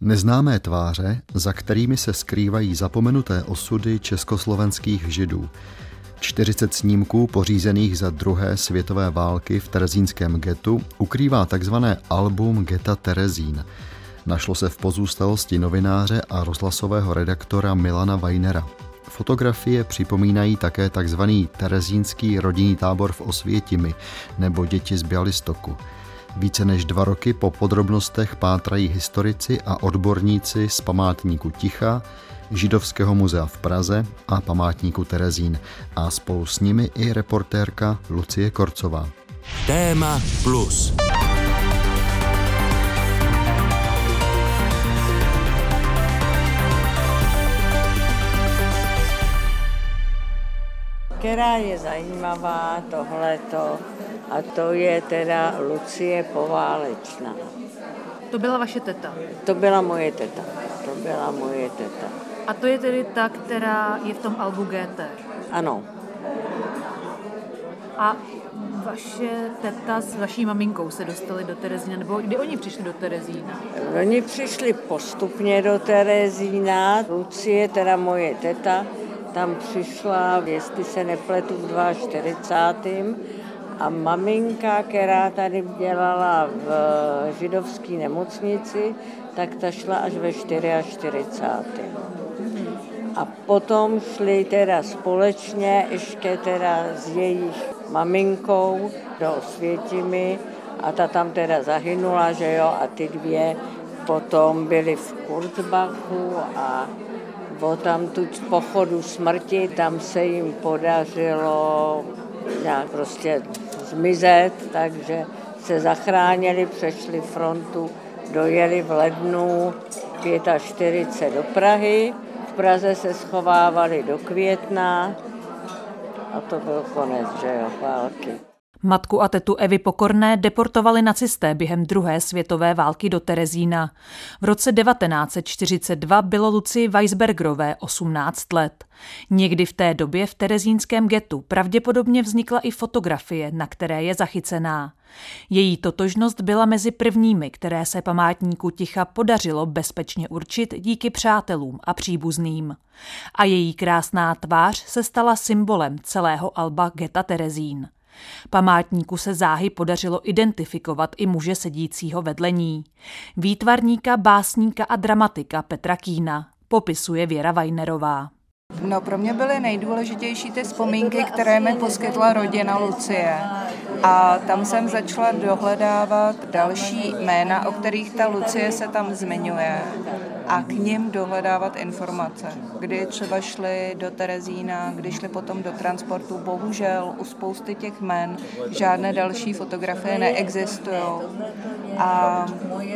Neznámé tváře, za kterými se skrývají zapomenuté osudy československých židů. 40 snímků pořízených za druhé světové války v terezínském getu ukrývá takzvané album Geta Terezín. Našlo se v pozůstalosti novináře a rozhlasového redaktora Milana Weinera. Fotografie připomínají také takzvaný terezínský rodinný tábor v Osvětimi nebo děti z Bialystoku. Více než dva roky po podrobnostech pátrají historici a odborníci z památníku Ticha, Židovského muzea v Praze a památníku Terezín a spolu s nimi i reportérka Lucie Korcová. Téma plus. Která je zajímavá, tohleto, a to je teda Lucie Poválečná. To byla vaše teta? To byla moje teta. To byla moje teta. A to je tedy ta, která je v tom albu GT? Ano. A vaše teta s vaší maminkou se dostali do Terezína, nebo kdy oni přišli do Terezína? Oni přišli postupně do Terezína. Lucie, teda moje teta, tam přišla, jestli se nepletu, v 42. A maminka, která tady dělala v židovské nemocnici, tak ta šla až ve 44. A potom šli teda společně ještě teda s jejich maminkou do Osvětimi a ta tam teda zahynula, že jo, a ty dvě potom byly v Kurzbachu a o tam tu pochodu smrti, tam se jim podařilo nějak prostě zmizet, takže se zachránili, přešli frontu, dojeli v lednu 45 do Prahy. V Praze se schovávali do května a to byl konec, že jo, války. Matku a tetu Evy Pokorné deportovali nacisté během druhé světové války do Terezína. V roce 1942 bylo Lucii Weisbergerové 18 let. Někdy v té době v terezínském getu pravděpodobně vznikla i fotografie, na které je zachycená. Její totožnost byla mezi prvními, které se památníku ticha podařilo bezpečně určit díky přátelům a příbuzným. A její krásná tvář se stala symbolem celého alba Geta Terezín. Památníku se záhy podařilo identifikovat i muže sedícího vedle ní. Výtvarníka, básníka a dramatika Petra Kína, popisuje Věra Vajnerová. No pro mě byly nejdůležitější ty vzpomínky, které mi poskytla rodina Lucie. A tam jsem začala dohledávat další jména, o kterých ta Lucie se tam zmiňuje a k ním dohledávat informace. Kdy třeba šli do Terezína, kdy šli potom do transportu, bohužel u spousty těch jmen žádné další fotografie neexistují. A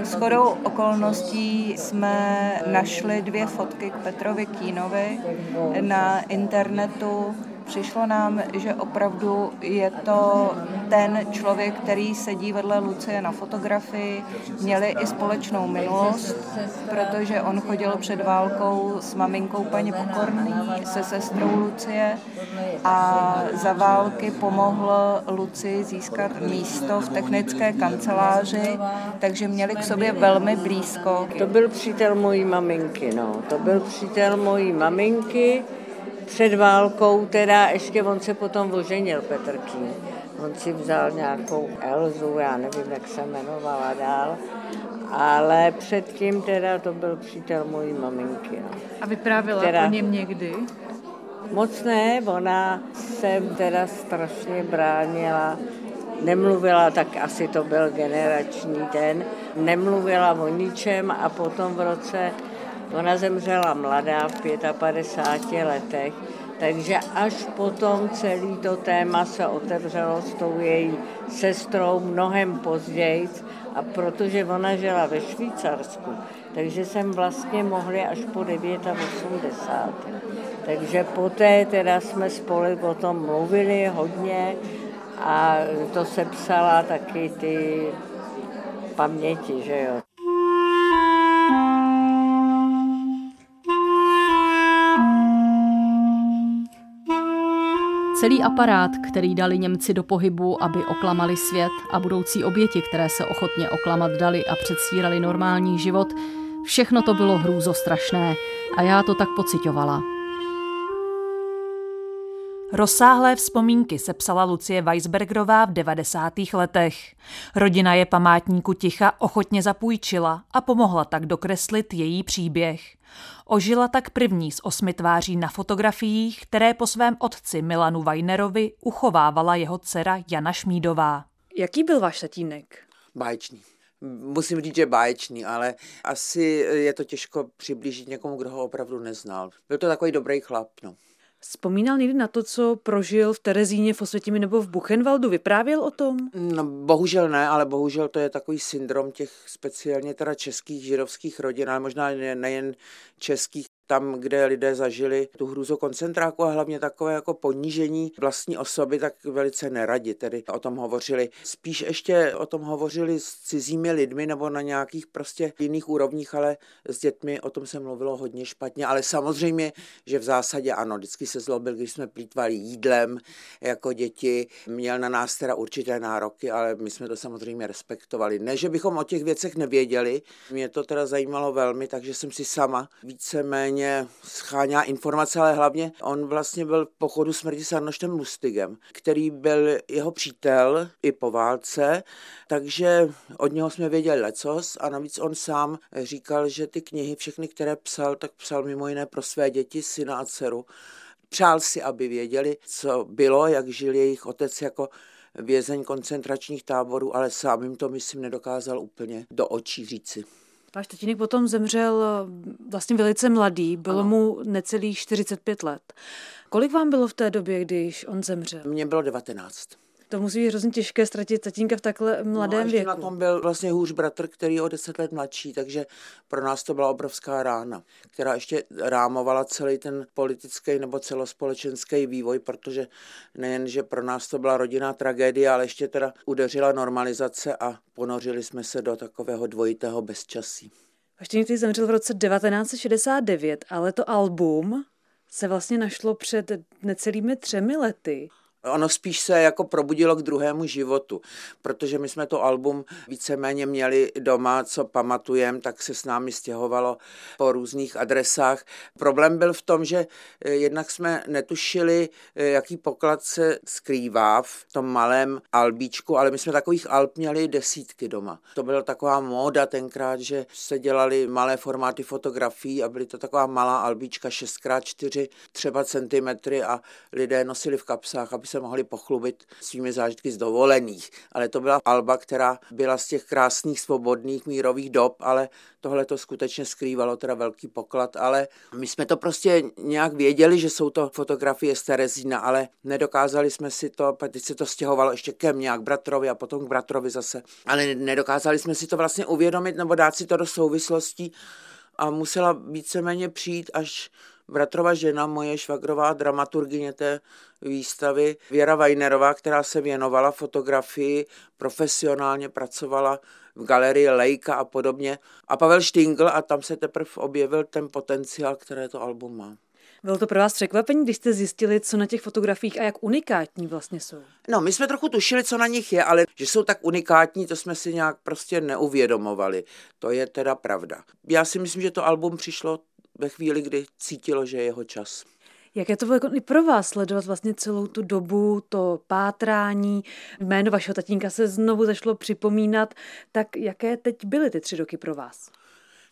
s chodou okolností jsme našli dvě fotky k Petrovi Kínovi na internetu Přišlo nám, že opravdu je to ten člověk, který sedí vedle Lucie na fotografii. Měli i společnou minulost, protože on chodil před válkou s maminkou paní Pokorný, se sestrou Lucie a za války pomohl Luci získat místo v technické kanceláři, takže měli k sobě velmi blízko. To byl přítel mojí maminky, no. To byl přítel mojí maminky, před válkou, teda ještě on se potom oženil, Petr Kín. On si vzal nějakou Elzu, já nevím, jak se jmenovala dál, ale předtím teda to byl přítel mojí maminky. No. A vyprávěla teda, o něm někdy? Moc ne, ona se teda strašně bránila, nemluvila, tak asi to byl generační ten, nemluvila o ničem a potom v roce Ona zemřela mladá v 55 letech, takže až potom celý to téma se otevřelo s tou její sestrou mnohem později a protože ona žila ve Švýcarsku, takže jsem vlastně mohli až po 89. Takže poté teda jsme spolu o tom mluvili hodně a to se psala taky ty paměti, že jo. Celý aparát, který dali Němci do pohybu, aby oklamali svět a budoucí oběti, které se ochotně oklamat dali a předstírali normální život, Všechno to bylo hrůzostrašné a já to tak pocitovala. Rozsáhlé vzpomínky se psala Lucie Weisbergerová v 90. letech. Rodina je památníku ticha ochotně zapůjčila a pomohla tak dokreslit její příběh. Ožila tak první z osmi tváří na fotografiích, které po svém otci Milanu Weinerovi uchovávala jeho dcera Jana Šmídová. Jaký byl váš tatínek? Báječný. Musím říct, že báječný, ale asi je to těžko přiblížit někomu, kdo ho opravdu neznal. Byl to takový dobrý chlap, no. Vzpomínal někdy na to, co prožil v Terezíně, v Osvětimi nebo v Buchenwaldu? Vyprávěl o tom? No, bohužel ne, ale bohužel to je takový syndrom těch speciálně teda českých židovských rodin, ale možná nejen českých, tam, kde lidé zažili tu hrůzu koncentráku a hlavně takové jako ponížení vlastní osoby, tak velice neradi tedy o tom hovořili. Spíš ještě o tom hovořili s cizími lidmi nebo na nějakých prostě jiných úrovních, ale s dětmi o tom se mluvilo hodně špatně, ale samozřejmě, že v zásadě ano, vždycky se zlobil, když jsme plítvali jídlem jako děti, měl na nás teda určité nároky, ale my jsme to samozřejmě respektovali. Ne, že bychom o těch věcech nevěděli, mě to teda zajímalo velmi, takže jsem si sama víceméně mě scháněla informace, ale hlavně on vlastně byl v pochodu smrti s Arnoštem Lustigem, který byl jeho přítel i po válce, takže od něho jsme věděli lecos a navíc on sám říkal, že ty knihy, všechny, které psal, tak psal mimo jiné pro své děti, syna a dceru. Přál si, aby věděli, co bylo, jak žil jejich otec jako vězeň koncentračních táborů, ale sám jim to, myslím, nedokázal úplně do očí říci. Váš tatínek potom zemřel eh, vlastně velice mladý, bylo ano. mu necelých 45 let. Kolik vám bylo v té době, když on zemřel? Mně bylo 19. To musí být hrozně těžké ztratit tatínka v takhle mladém no, věku. na tom byl vlastně hůř bratr, který je o deset let mladší, takže pro nás to byla obrovská rána, která ještě rámovala celý ten politický nebo celospolečenský vývoj, protože nejen, že pro nás to byla rodinná tragédie, ale ještě teda udeřila normalizace a ponořili jsme se do takového dvojitého bezčasí. Vaštěník zemřel v roce 1969, ale to album se vlastně našlo před necelými třemi lety. Ono spíš se jako probudilo k druhému životu, protože my jsme to album víceméně měli doma, co pamatujem, tak se s námi stěhovalo po různých adresách. Problém byl v tom, že eh, jednak jsme netušili, eh, jaký poklad se skrývá v tom malém albíčku, ale my jsme takových alb měli desítky doma. To byla taková móda tenkrát, že se dělali malé formáty fotografií a byly to taková malá albíčka 6x4 třeba centimetry a lidé nosili v kapsách, aby se mohli pochlubit svými zážitky z dovolených. Ale to byla alba, která byla z těch krásných, svobodných, mírových dob, ale tohle to skutečně skrývalo teda velký poklad, ale my jsme to prostě nějak věděli, že jsou to fotografie z Terezína, ale nedokázali jsme si to, teď se to stěhovalo ještě ke mně, k bratrovi a potom k bratrovi zase, ale nedokázali jsme si to vlastně uvědomit nebo dát si to do souvislostí a musela víceméně přijít až bratrova žena, moje švagrová dramaturgině té výstavy, Věra Vajnerová, která se věnovala fotografii, profesionálně pracovala v galerii Lejka a podobně. A Pavel Štingl a tam se teprve objevil ten potenciál, které to album má. Bylo to pro vás překvapení, když jste zjistili, co na těch fotografiích a jak unikátní vlastně jsou? No, my jsme trochu tušili, co na nich je, ale že jsou tak unikátní, to jsme si nějak prostě neuvědomovali. To je teda pravda. Já si myslím, že to album přišlo ve chvíli, kdy cítilo, že je jeho čas. Jaké to bylo jako i pro vás sledovat vlastně celou tu dobu, to pátrání, jméno vašeho tatínka se znovu zašlo připomínat, tak jaké teď byly ty tři roky pro vás?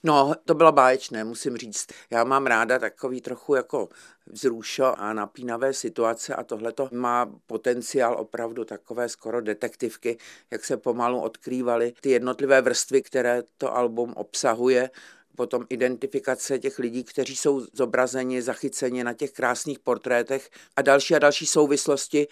No, to bylo báječné, musím říct. Já mám ráda takový trochu jako vzrušo a napínavé situace a tohle to má potenciál opravdu takové skoro detektivky, jak se pomalu odkrývaly ty jednotlivé vrstvy, které to album obsahuje potom identifikace těch lidí, kteří jsou zobrazeni, zachyceni na těch krásných portrétech a další a další souvislosti.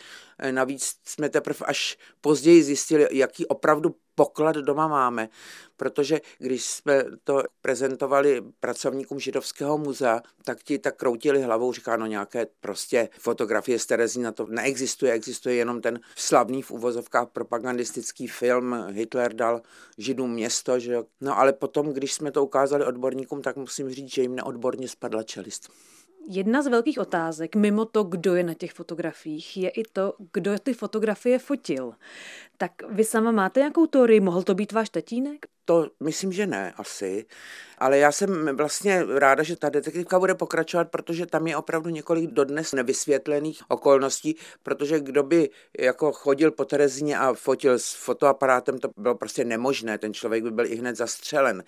Navíc jsme teprve až později zjistili, jaký opravdu poklad doma máme, protože když jsme to prezentovali pracovníkům Židovského muzea, tak ti tak kroutili hlavou, říká, no nějaké prostě fotografie z Terezína, to neexistuje, existuje jenom ten slavný v uvozovkách propagandistický film Hitler dal Židům město, že jo. No ale potom, když jsme to ukázali odborníkům, tak musím říct, že jim neodborně spadla čelist. Jedna z velkých otázek, mimo to, kdo je na těch fotografiích, je i to, kdo ty fotografie fotil. Tak vy sama máte nějakou teorii, mohl to být váš tatínek? To myslím, že ne asi. Ale já jsem vlastně ráda, že ta detektivka bude pokračovat, protože tam je opravdu několik dodnes nevysvětlených okolností, protože kdo by jako chodil po Terezíně a fotil s fotoaparátem, to bylo prostě nemožné, ten člověk by byl i hned zastřelen.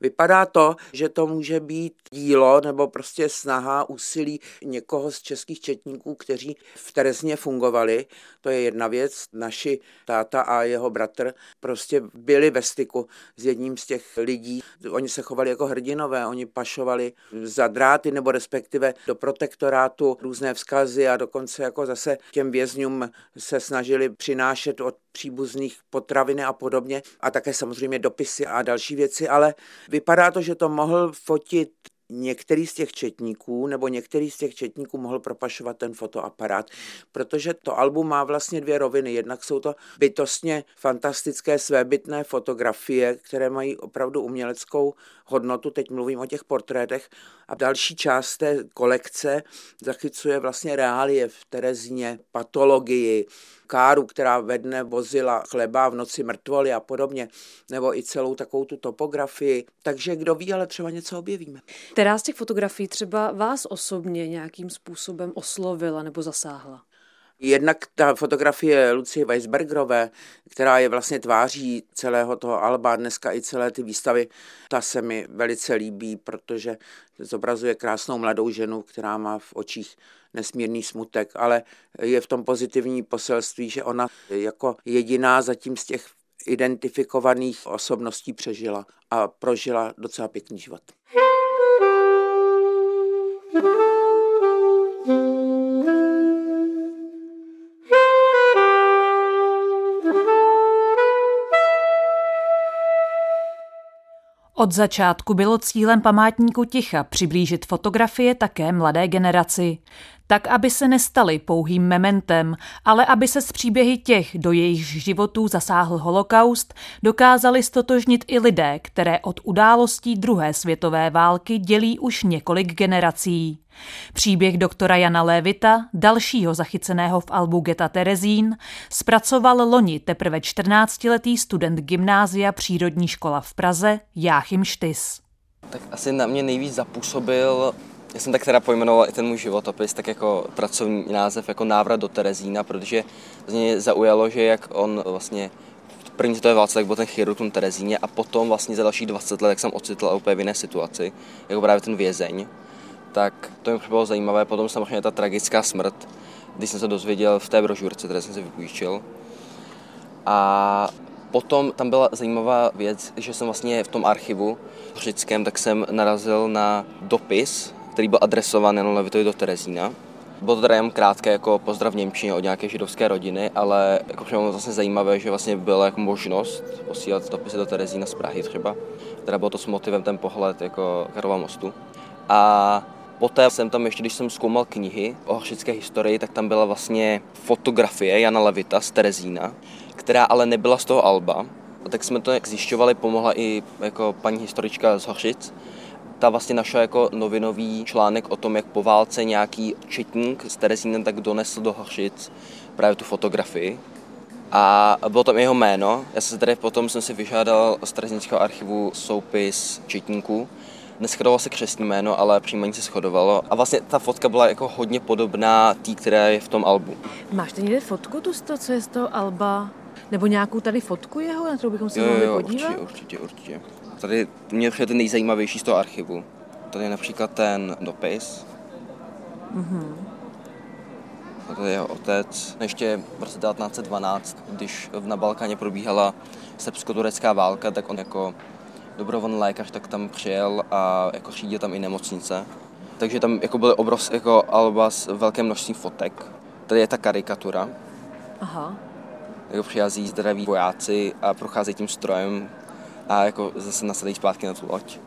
Vypadá to, že to může být dílo nebo prostě snaha, úsilí někoho z českých četníků, kteří v Terezně fungovali. To je jedna věc. Naši táta a jeho bratr prostě byli ve styku s jedním z těch lidí. Oni se chovali jako hrdinové, oni pašovali za dráty nebo respektive do protektorátu různé vzkazy a dokonce jako zase těm vězňům se snažili přinášet od příbuzných potraviny a podobně a také samozřejmě dopisy a další věci, ale vypadá to, že to mohl fotit některý z těch četníků nebo některý z těch četníků mohl propašovat ten fotoaparát, protože to album má vlastně dvě roviny. Jednak jsou to bytostně fantastické svébytné fotografie, které mají opravdu uměleckou hodnotu, teď mluvím o těch portrétech, a další část té kolekce zachycuje vlastně reálie v Terezíně, patologii, káru, která ve dne vozila chleba, v noci mrtvoly a podobně, nebo i celou takovou tu topografii. Takže kdo ví, ale třeba něco objevíme. Která z těch fotografií třeba vás osobně nějakým způsobem oslovila nebo zasáhla? Jednak ta fotografie Lucie Weisbergerové, která je vlastně tváří celého toho Alba, dneska i celé ty výstavy, ta se mi velice líbí, protože zobrazuje krásnou mladou ženu, která má v očích nesmírný smutek, ale je v tom pozitivní poselství, že ona jako jediná zatím z těch identifikovaných osobností přežila a prožila docela pěkný život. Od začátku bylo cílem památníku ticha přiblížit fotografie také mladé generaci tak aby se nestaly pouhým mementem, ale aby se z příběhy těch, do jejich životů zasáhl holokaust, dokázali stotožnit i lidé, které od událostí druhé světové války dělí už několik generací. Příběh doktora Jana Lévita, dalšího zachyceného v albu Geta Terezín, zpracoval loni teprve 14-letý student gymnázia Přírodní škola v Praze Jáchym Štys. Tak asi na mě nejvíc zapůsobil já jsem tak teda pojmenoval i ten můj životopis, tak jako pracovní název, jako návrat do Terezína, protože něj zaujalo, že jak on vlastně první světové válce tak byl ten chirurg v Terezíně a potom vlastně za dalších 20 let, jak jsem ocitl úplně v jiné situaci, jako právě ten vězeň, tak to mi bylo zajímavé. Potom samozřejmě ta tragická smrt, když jsem se dozvěděl v té brožurce, které jsem si vypůjčil. A potom tam byla zajímavá věc, že jsem vlastně v tom archivu v tak jsem narazil na dopis který byl adresován Janu Levitovi do Terezína. Bylo to teda jen krátké jako pozdrav v Němčině od nějaké židovské rodiny, ale jako bylo vlastně zajímavé, že vlastně byla jako možnost posílat dopisy do Terezína z Prahy třeba. Teda bylo to s motivem ten pohled jako Karlova mostu. A Poté jsem tam ještě, když jsem zkoumal knihy o hřické historii, tak tam byla vlastně fotografie Jana Levita z Terezína, která ale nebyla z toho alba. A tak jsme to zjišťovali, pomohla i jako paní historička z Hořic, ta vlastně našla jako novinový článek o tom, jak po válce nějaký četník s Terezínem tak donesl do Hořic právě tu fotografii. A bylo tam jeho jméno. Já jsem tady potom jsem si vyžádal z Terezínského archivu soupis četníků. Neschodoval se křesní jméno, ale příjmení se shodovalo. A vlastně ta fotka byla jako hodně podobná té, která je v tom albu. Máš ty někde fotku tu co je z toho alba? Nebo nějakou tady fotku jeho, na kterou bychom se jo, mohli jo, podívat? Určitě, určitě, určitě. Tady mě přijde ten nejzajímavější z toho archivu. Tady je například ten dopis. Mm-hmm. Je jeho otec. Ještě v roce 1912, když na Balkáně probíhala srbsko-turecká válka, tak on jako dobrovolný lékař tak tam přijel a jako řídil tam i nemocnice. Takže tam jako byly obrovské jako alba s velké množství fotek. Tady je ta karikatura. Aha. Jako přichází zdraví vojáci a procházejí tím strojem, a jako zase nasadí zpátky na tu loď.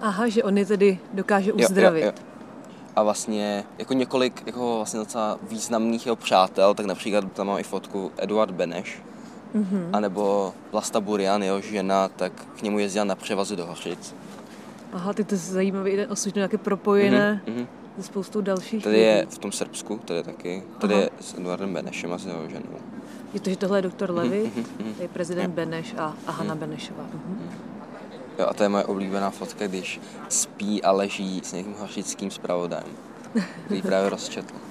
Aha, že on je tedy dokáže uzdravit. Jo, jo, jo. A vlastně jako několik jako vlastně docela významných jeho přátel, tak například tam mám i fotku Eduard Beneš, mm-hmm. anebo Vlasta Burian, jeho žena, tak k němu jezdila na převazu do Hořic. Aha, ty to je zajímavý, ten osud nějaké propojené. Mm-hmm. spoustu dalších. Tady je v tom Srbsku, tady taky. Tady Aha. je s Eduardem Benešem a s jeho ženou. Je to, že tohle je doktor mhm, Levy, mm-hmm, mm-hmm. je prezident Beneš a, a Hanna. Benešová. Mm-hmm. Jo, a to je moje oblíbená fotka, když spí a leží s někým hašickým zpravodajem, který právě rozčetl.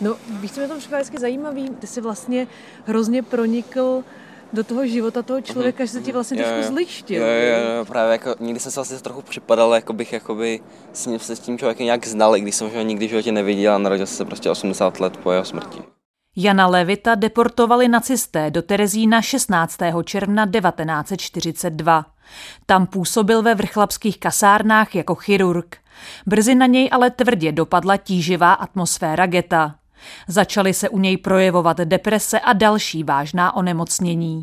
No, víš, co mě tam vždycky zajímavý, ty jsi vlastně hrozně pronikl do toho života toho člověka, mm-hmm. že se ti vlastně jo, trošku zlištil. Jo, jo, jo, právě jako, nikdy jsem se vlastně trochu připadal, jako bych jakoby s ním, se s tím člověkem nějak znal, i když jsem ho nikdy v životě neviděl a narodil se prostě 80 let po jeho smrti. Jana Levita deportovali nacisté do Terezína 16. června 1942. Tam působil ve vrchlapských kasárnách jako chirurg. Brzy na něj ale tvrdě dopadla tíživá atmosféra geta. Začaly se u něj projevovat deprese a další vážná onemocnění.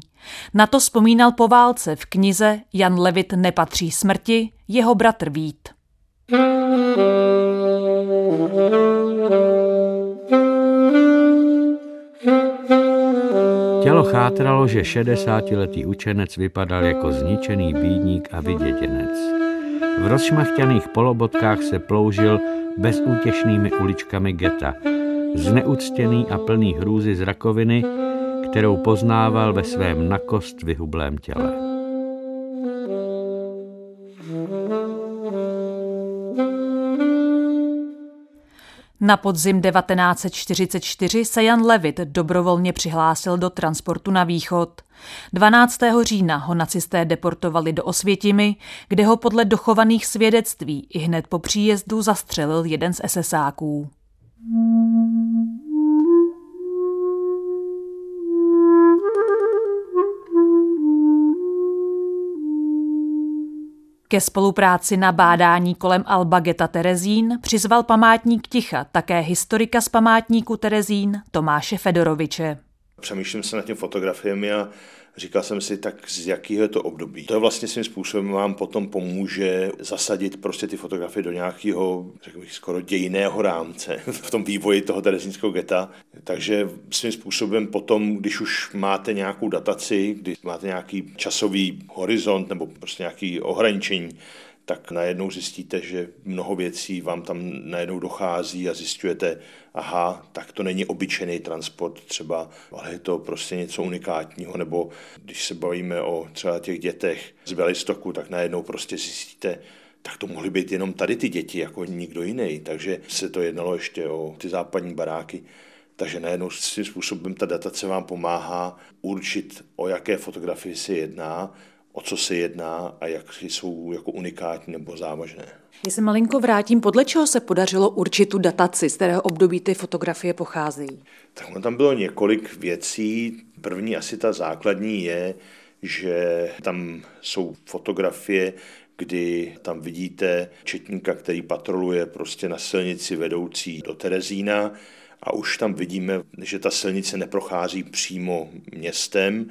Na to vzpomínal po válce v knize Jan Levit nepatří smrti jeho bratr Vít. Tělo chátralo, že 60-letý učenec vypadal jako zničený bídník a vyděděnec. V rozšmachtěných polobotkách se ploužil bezútěšnými uličkami geta, zneuctěný a plný hrůzy z rakoviny, kterou poznával ve svém nakost vyhublém těle. Na podzim 1944 se Jan Levit dobrovolně přihlásil do transportu na východ. 12. října ho nacisté deportovali do Osvětimi, kde ho podle dochovaných svědectví i hned po příjezdu zastřelil jeden z SSáků. Ke spolupráci na bádání kolem Alba Geta Terezín přizval památník ticha také historika z památníku Terezín Tomáše Fedoroviče. Přemýšlím se nad těmi fotografiemi a Říkal jsem si, tak z jakého je to období. To vlastně svým způsobem vám potom pomůže zasadit prostě ty fotografie do nějakého, řekl bych, skoro dějiného rámce v tom vývoji toho terezínského geta. Takže svým způsobem potom, když už máte nějakou dataci, když máte nějaký časový horizont nebo prostě nějaký ohraničení, tak najednou zjistíte, že mnoho věcí vám tam najednou dochází a zjišťujete, aha, tak to není obyčejný transport třeba, ale je to prostě něco unikátního, nebo když se bavíme o třeba těch dětech z Belistoku, tak najednou prostě zjistíte, tak to mohly být jenom tady ty děti, jako nikdo jiný. Takže se to jednalo ještě o ty západní baráky. Takže najednou svým způsobem ta datace vám pomáhá určit, o jaké fotografii se jedná, o co se jedná a jak jsou jako unikátní nebo závažné. Já se malinko vrátím, podle čeho se podařilo určit tu dataci, z kterého období ty fotografie pocházejí? Tak tam bylo několik věcí. První asi ta základní je, že tam jsou fotografie, kdy tam vidíte četníka, který patroluje prostě na silnici vedoucí do Terezína a už tam vidíme, že ta silnice neprochází přímo městem,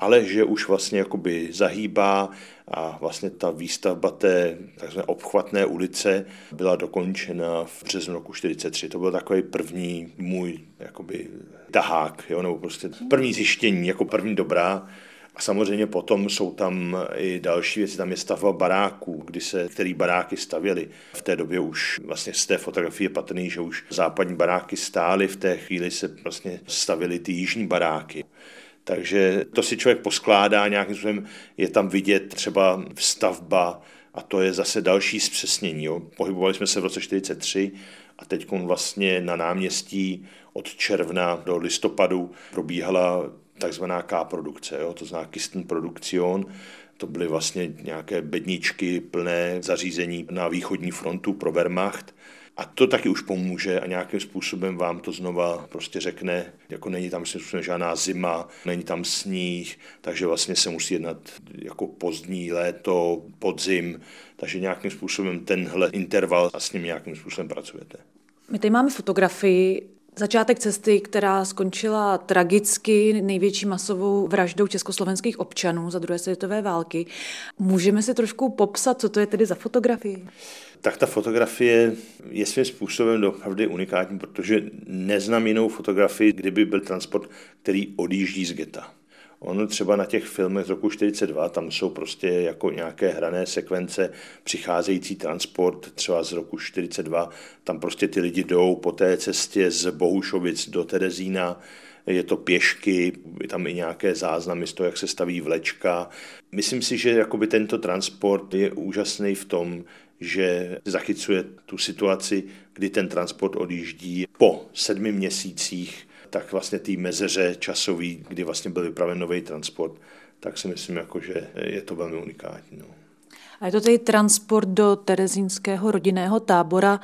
ale že už vlastně jakoby zahýbá a vlastně ta výstavba té takzvané obchvatné ulice byla dokončena v březnu roku 43. To byl takový první můj jakoby tahák, jo, nebo prostě první zjištění, jako první dobrá. A samozřejmě potom jsou tam i další věci, tam je stavba baráků, kdy se, který baráky stavěly. V té době už vlastně z té fotografie patrný, že už západní baráky stály, v té chvíli se vlastně stavily ty jižní baráky. Takže to si člověk poskládá nějakým způsobem, je tam vidět třeba stavba a to je zase další zpřesnění. Jo. Pohybovali jsme se v roce 43 a teď vlastně na náměstí od června do listopadu probíhala takzvaná K-produkce, jo, to znamená Kisten Produktion. To byly vlastně nějaké bedničky plné zařízení na východní frontu pro Wehrmacht a to taky už pomůže a nějakým způsobem vám to znova prostě řekne, jako není tam žádná zima, není tam sníh, takže vlastně se musí jednat jako pozdní léto, podzim, takže nějakým způsobem tenhle interval a s ním nějakým způsobem pracujete. My tady máme fotografii Začátek cesty, která skončila tragicky největší masovou vraždou československých občanů za druhé světové války. Můžeme si trošku popsat, co to je tedy za fotografii? Tak ta fotografie je svým způsobem opravdu unikátní, protože neznám jinou fotografii, kdyby byl transport, který odjíždí z geta. Ono třeba na těch filmech z roku 42, tam jsou prostě jako nějaké hrané sekvence, přicházející transport třeba z roku 42, tam prostě ty lidi jdou po té cestě z Bohušovic do Terezína, je to pěšky, je tam i nějaké záznamy z toho, jak se staví vlečka. Myslím si, že jakoby tento transport je úžasný v tom, že zachycuje tu situaci, kdy ten transport odjíždí po sedmi měsících, tak vlastně té mezeře časový, kdy vlastně byl vypraven nový transport, tak si myslím, jako, že je to velmi unikátní. No. A je to tedy transport do terezínského rodinného tábora.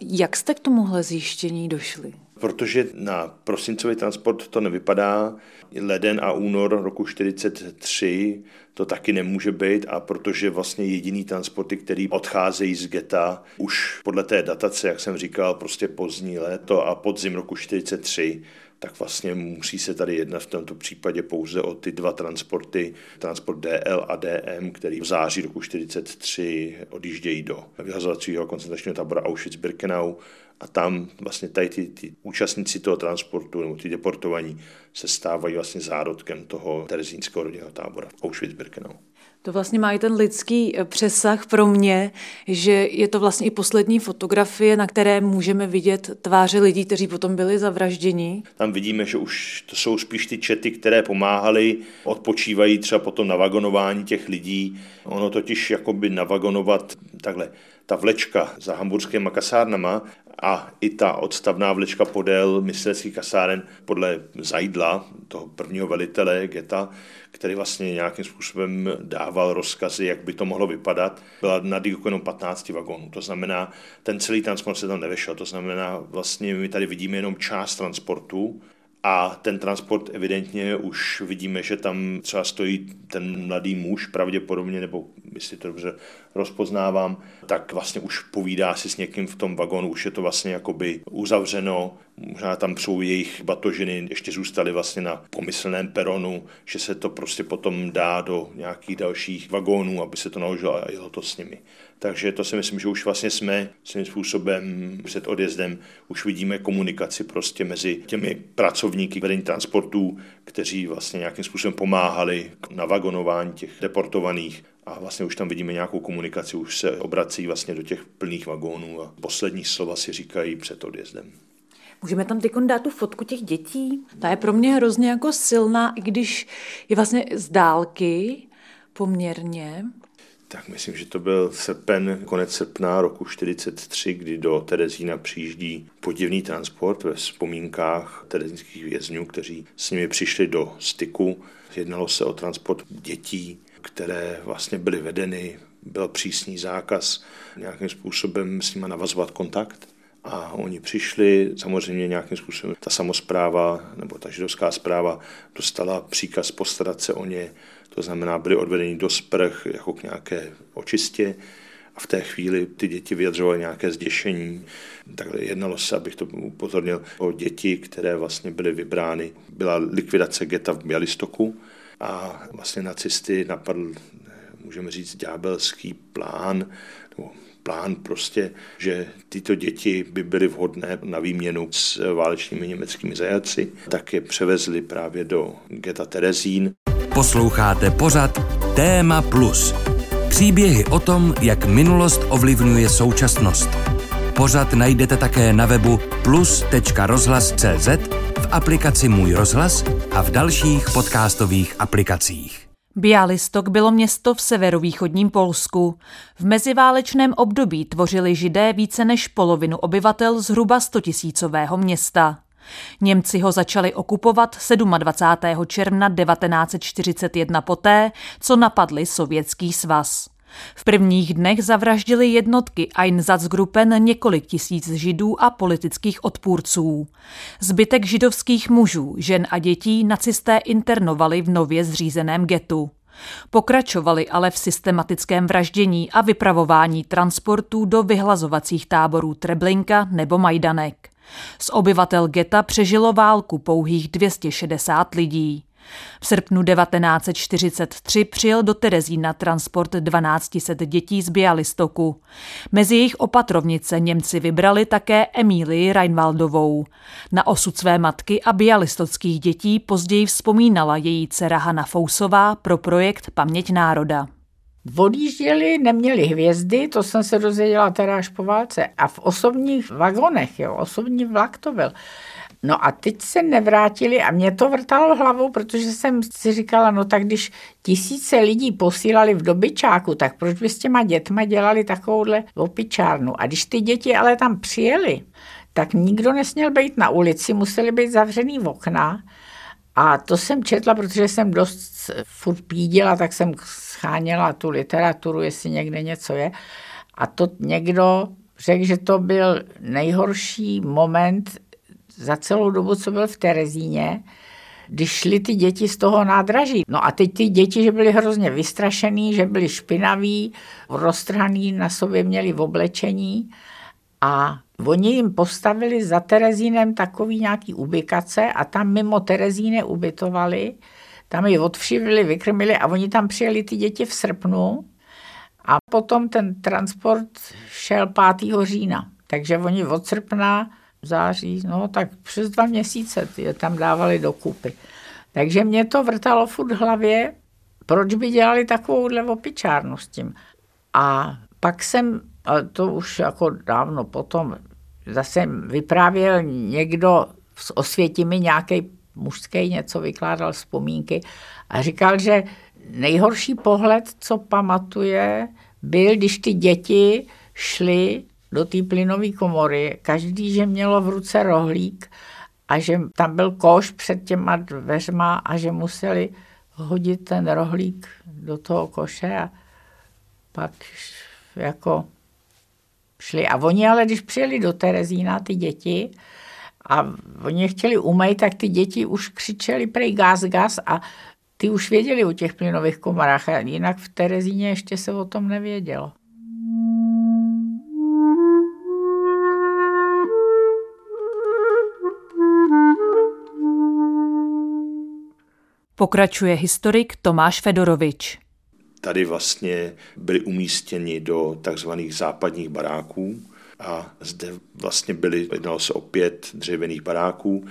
Jak jste k tomuhle zjištění došli? Protože na prosincový transport to nevypadá. Leden a únor roku 43 to taky nemůže být a protože vlastně jediný transporty, který odcházejí z geta už podle té datace, jak jsem říkal, prostě pozdní léto a podzim roku 43, tak vlastně musí se tady jednat v tomto případě pouze o ty dva transporty, transport DL a DM, který v září roku 43 odjíždějí do vyhazovacího koncentračního tábora Auschwitz-Birkenau a tam vlastně tady ty, ty účastníci toho transportu nebo ty deportovaní se stávají vlastně zárodkem toho terezínského rodinného tábora Auschwitz-Birkenau. To vlastně má i ten lidský eh, přesah pro mě, že je to vlastně i poslední fotografie, na které můžeme vidět tváře lidí, kteří potom byli zavražděni. Tam vidíme, že už to jsou spíš ty čety, které pomáhaly, odpočívají třeba potom na vagonování těch lidí. Ono totiž jakoby navagonovat takhle ta vlečka za hamburskými kasárnama a i ta odstavná vlečka podél mysleckých kasáren podle Zajdla, toho prvního velitele geta, který vlastně nějakým způsobem dával rozkazy, jak by to mohlo vypadat, byla na jenom 15 vagónů. To znamená, ten celý transport se tam nevešel. To znamená, vlastně my tady vidíme jenom část transportu, a ten transport evidentně už vidíme, že tam třeba stojí ten mladý muž pravděpodobně, nebo jestli to dobře rozpoznávám, tak vlastně už povídá si s někým v tom vagonu, už je to vlastně jakoby uzavřeno, možná tam jsou jejich batožiny, ještě zůstaly vlastně na pomyslném peronu, že se to prostě potom dá do nějakých dalších vagónů, aby se to naložilo a jelo to s nimi. Takže to si myslím, že už vlastně jsme svým způsobem před odjezdem, už vidíme komunikaci prostě mezi těmi pracovníky vedení transportů, kteří vlastně nějakým způsobem pomáhali na vagonování těch deportovaných a vlastně už tam vidíme nějakou komunikaci, už se obrací vlastně do těch plných vagónů a poslední slova si říkají před odjezdem. Můžeme tam teď dát tu fotku těch dětí? Ta je pro mě hrozně jako silná, i když je vlastně z dálky poměrně. Tak myslím, že to byl srpen, konec srpna roku 43, kdy do Terezína přijíždí podivný transport ve vzpomínkách terezínských vězňů, kteří s nimi přišli do styku. Jednalo se o transport dětí, které vlastně byly vedeny, byl přísný zákaz nějakým způsobem s nimi navazovat kontakt. A oni přišli, samozřejmě nějakým způsobem ta samozpráva nebo ta židovská zpráva dostala příkaz postarat se o ně, to znamená, byli odvedeni do sprch jako k nějaké očistě a v té chvíli ty děti vyjadřovaly nějaké zděšení. Takhle jednalo se, abych to upozornil, o děti, které vlastně byly vybrány. Byla likvidace geta v Bělistoku a vlastně nacisty napadl, můžeme říct, ďábelský plán, nebo plán prostě, že tyto děti by byly vhodné na výměnu s válečnými německými zajaci, tak je převezli právě do geta Terezín. Posloucháte pořad Téma Plus. Příběhy o tom, jak minulost ovlivňuje současnost. Pořad najdete také na webu plus.rozhlas.cz, v aplikaci Můj rozhlas a v dalších podcastových aplikacích. Bialystok bylo město v severovýchodním Polsku. V meziválečném období tvořili židé více než polovinu obyvatel zhruba 100 tisícového města. Němci ho začali okupovat 27. června 1941 poté, co napadli Sovětský svaz. V prvních dnech zavraždili jednotky Einsatzgruppen několik tisíc židů a politických odpůrců. Zbytek židovských mužů, žen a dětí nacisté internovali v nově zřízeném getu. Pokračovali ale v systematickém vraždění a vypravování transportů do vyhlazovacích táborů Treblinka nebo Majdanek. Z obyvatel geta přežilo válku pouhých 260 lidí. V srpnu 1943 přijel do Terezína transport 1200 dětí z Bialystoku. Mezi jejich opatrovnice Němci vybrali také Emílii Reinwaldovou. Na osud své matky a bialystockých dětí později vzpomínala její dcera Hanna Fousová pro projekt Paměť národa. Odjížděli, neměli hvězdy, to jsem se dozvěděla teda až po válce. A v osobních vagonech, jo, osobní vlak to byl. No a teď se nevrátili a mě to vrtalo hlavou, protože jsem si říkala, no tak když tisíce lidí posílali v dobyčáku, tak proč by s těma dětma dělali takovouhle opičárnu? A když ty děti ale tam přijeli, tak nikdo nesměl být na ulici, museli být zavřený v okna. A to jsem četla, protože jsem dost furt píděla, tak jsem scháněla tu literaturu, jestli někde něco je. A to někdo řekl, že to byl nejhorší moment za celou dobu, co byl v Terezíně, když šly ty děti z toho nádraží. No a teď ty děti, že byly hrozně vystrašený, že byly špinaví, roztrhaný, na sobě měli v oblečení a oni jim postavili za Terezínem takový nějaký ubikace a tam mimo Terezíne ubytovali, tam je odvšivili, vykrmili a oni tam přijeli ty děti v srpnu a potom ten transport šel 5. října. Takže oni od srpna září, no tak přes dva měsíce je tam dávali do kupy. Takže mě to vrtalo furt v hlavě, proč by dělali takovouhle opičárnu s tím. A pak jsem, to už jako dávno potom, zase vyprávěl někdo z Osvětimi nějaký mužský něco vykládal vzpomínky a říkal, že nejhorší pohled, co pamatuje, byl, když ty děti šly do té plynové komory, každý, že mělo v ruce rohlík a že tam byl koš před těma dveřma a že museli hodit ten rohlík do toho koše a pak jako šli. A oni ale, když přijeli do Terezína, ty děti, a oni chtěli umýt, tak ty děti už křičeli prej gaz, gaz a ty už věděli o těch plynových komorách a jinak v Terezíně ještě se o tom nevědělo. Pokračuje historik Tomáš Fedorovič. Tady vlastně byli umístěni do takzvaných západních baráků a zde vlastně byli, jednalo se o pět dřevěných baráků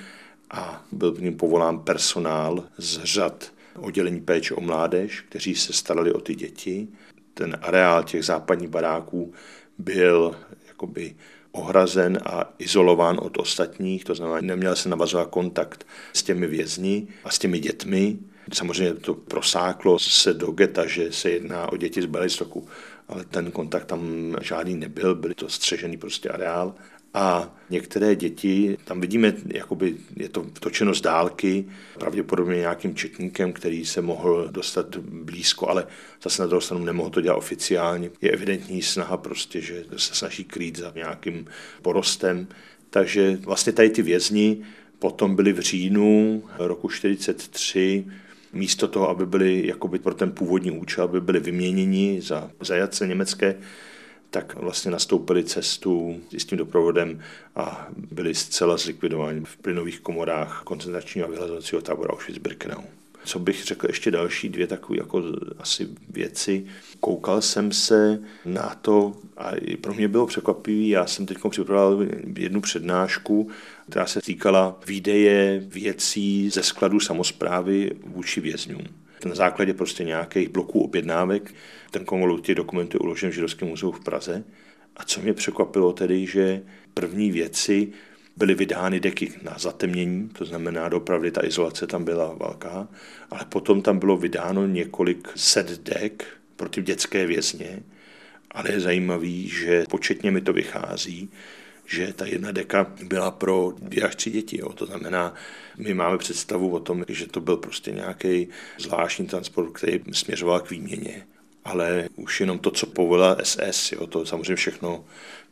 a byl v něm povolán personál z řad oddělení péče o mládež, kteří se starali o ty děti. Ten areál těch západních baráků byl jakoby ohrazen a izolován od ostatních, to znamená, neměl se navazovat kontakt s těmi vězni a s těmi dětmi. Samozřejmě to prosáklo se do geta, že se jedná o děti z Belistoku, ale ten kontakt tam žádný nebyl, byly to střežený prostě areál. A některé děti, tam vidíme, jakoby je to točeno z dálky, pravděpodobně nějakým četníkem, který se mohl dostat blízko, ale zase na druhou stranu nemohl to dělat oficiálně. Je evidentní snaha prostě, že se snaží krýt za nějakým porostem. Takže vlastně tady ty vězni potom byli v říjnu roku 43 místo toho, aby byli jakoby pro ten původní účel, aby byli vyměněni za zajatce německé, tak vlastně nastoupili cestu s tím doprovodem a byli zcela zlikvidováni v plynových komorách koncentračního a vyhlazovacího tábora Auschwitz-Birkenau. Co bych řekl ještě další dvě takové jako asi věci. Koukal jsem se na to, a pro mě bylo překvapivé, já jsem teď připravil jednu přednášku, která se týkala výdeje věcí ze skladu samozprávy vůči vězňům na základě prostě nějakých bloků objednávek. Ten konvolut těch dokumentů je uložen v Židovském muzeu v Praze. A co mě překvapilo tedy, že první věci byly vydány deky na zatemnění, to znamená dopravdy ta izolace tam byla velká, ale potom tam bylo vydáno několik set dek pro ty dětské vězně, ale je zajímavý, že početně mi to vychází, že ta jedna deka byla pro dvě až tři děti. Jo. To znamená, my máme představu o tom, že to byl prostě nějaký zvláštní transport, který směřoval k výměně. Ale už jenom to, co povolila SS, jo, to samozřejmě všechno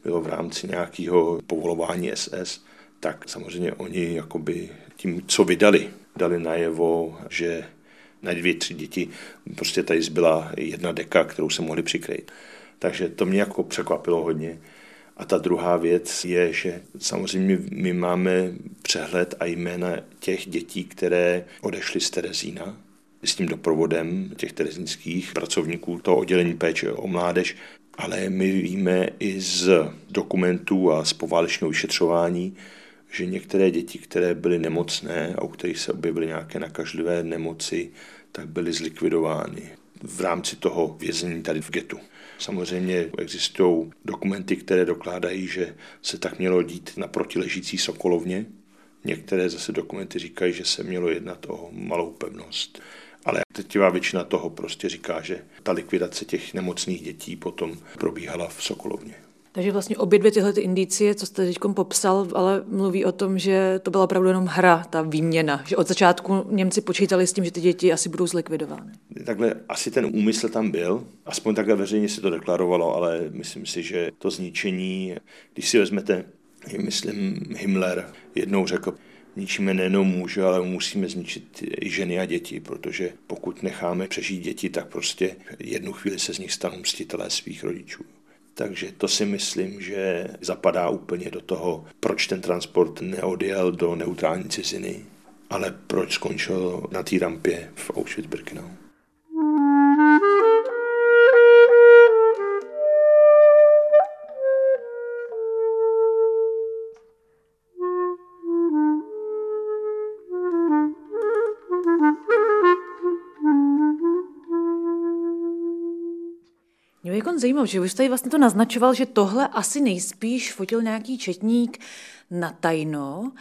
bylo v rámci nějakého povolování SS, tak samozřejmě oni jakoby tím, co vydali, dali najevo, že na dvě, tři děti prostě tady zbyla jedna deka, kterou se mohli přikryt. Takže to mě jako překvapilo hodně. A ta druhá věc je, že samozřejmě my máme přehled a jména těch dětí, které odešly z Terezína s tím doprovodem těch terezínských pracovníků, toho oddělení péče o mládež, ale my víme i z dokumentů a z poválečného vyšetřování, že některé děti, které byly nemocné a u kterých se objevily nějaké nakažlivé nemoci, tak byly zlikvidovány v rámci toho vězení tady v getu. Samozřejmě existují dokumenty, které dokládají, že se tak mělo dít na protiležící Sokolovně. Některé zase dokumenty říkají, že se mělo jednat o malou pevnost. Ale teďová většina toho prostě říká, že ta likvidace těch nemocných dětí potom probíhala v Sokolovně. Takže vlastně obě dvě tyhle ty indicie, co jste teď popsal, ale mluví o tom, že to byla opravdu jenom hra, ta výměna. Že od začátku Němci počítali s tím, že ty děti asi budou zlikvidovány. Takhle asi ten úmysl tam byl, aspoň takhle veřejně se to deklarovalo, ale myslím si, že to zničení, když si vezmete, myslím, Himmler jednou řekl, ničíme nejenom muže, ale musíme zničit i ženy a děti, protože pokud necháme přežít děti, tak prostě jednu chvíli se z nich stanou mstitelé svých rodičů. Takže to si myslím, že zapadá úplně do toho, proč ten transport neodjel do neutrální ciziny, ale proč skončil na té rampě v Auschwitz-Birkenau. Jako zajímavé, že už tady vlastně to naznačoval, že tohle asi nejspíš fotil nějaký četník na tajno.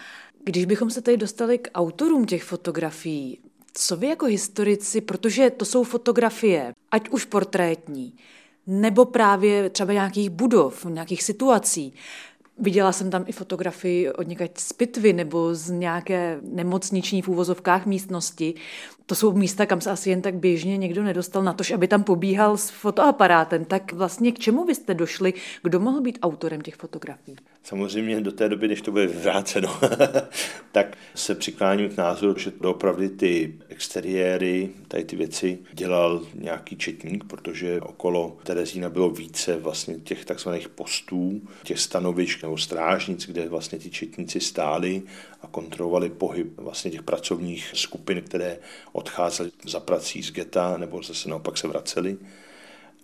Když bychom se tady dostali k autorům těch fotografií, co vy jako historici, protože to jsou fotografie, ať už portrétní, nebo právě třeba nějakých budov, nějakých situací, Viděla jsem tam i fotografii od někať z pitvy nebo z nějaké nemocniční v úvozovkách místnosti. To jsou místa, kam se asi jen tak běžně někdo nedostal na to, aby tam pobíhal s fotoaparátem. Tak vlastně k čemu byste došli? Kdo mohl být autorem těch fotografií? Samozřejmě do té doby, než to bude vyvráceno, tak se přikláním k názoru, že opravdu ty exteriéry, tady ty věci dělal nějaký četník, protože okolo Terezína bylo více vlastně těch takzvaných postů, těch stanovišť nebo strážnic, kde vlastně ty četníci stáli a kontrolovali pohyb vlastně těch pracovních skupin, které odcházely za prací z geta nebo zase naopak se vraceli.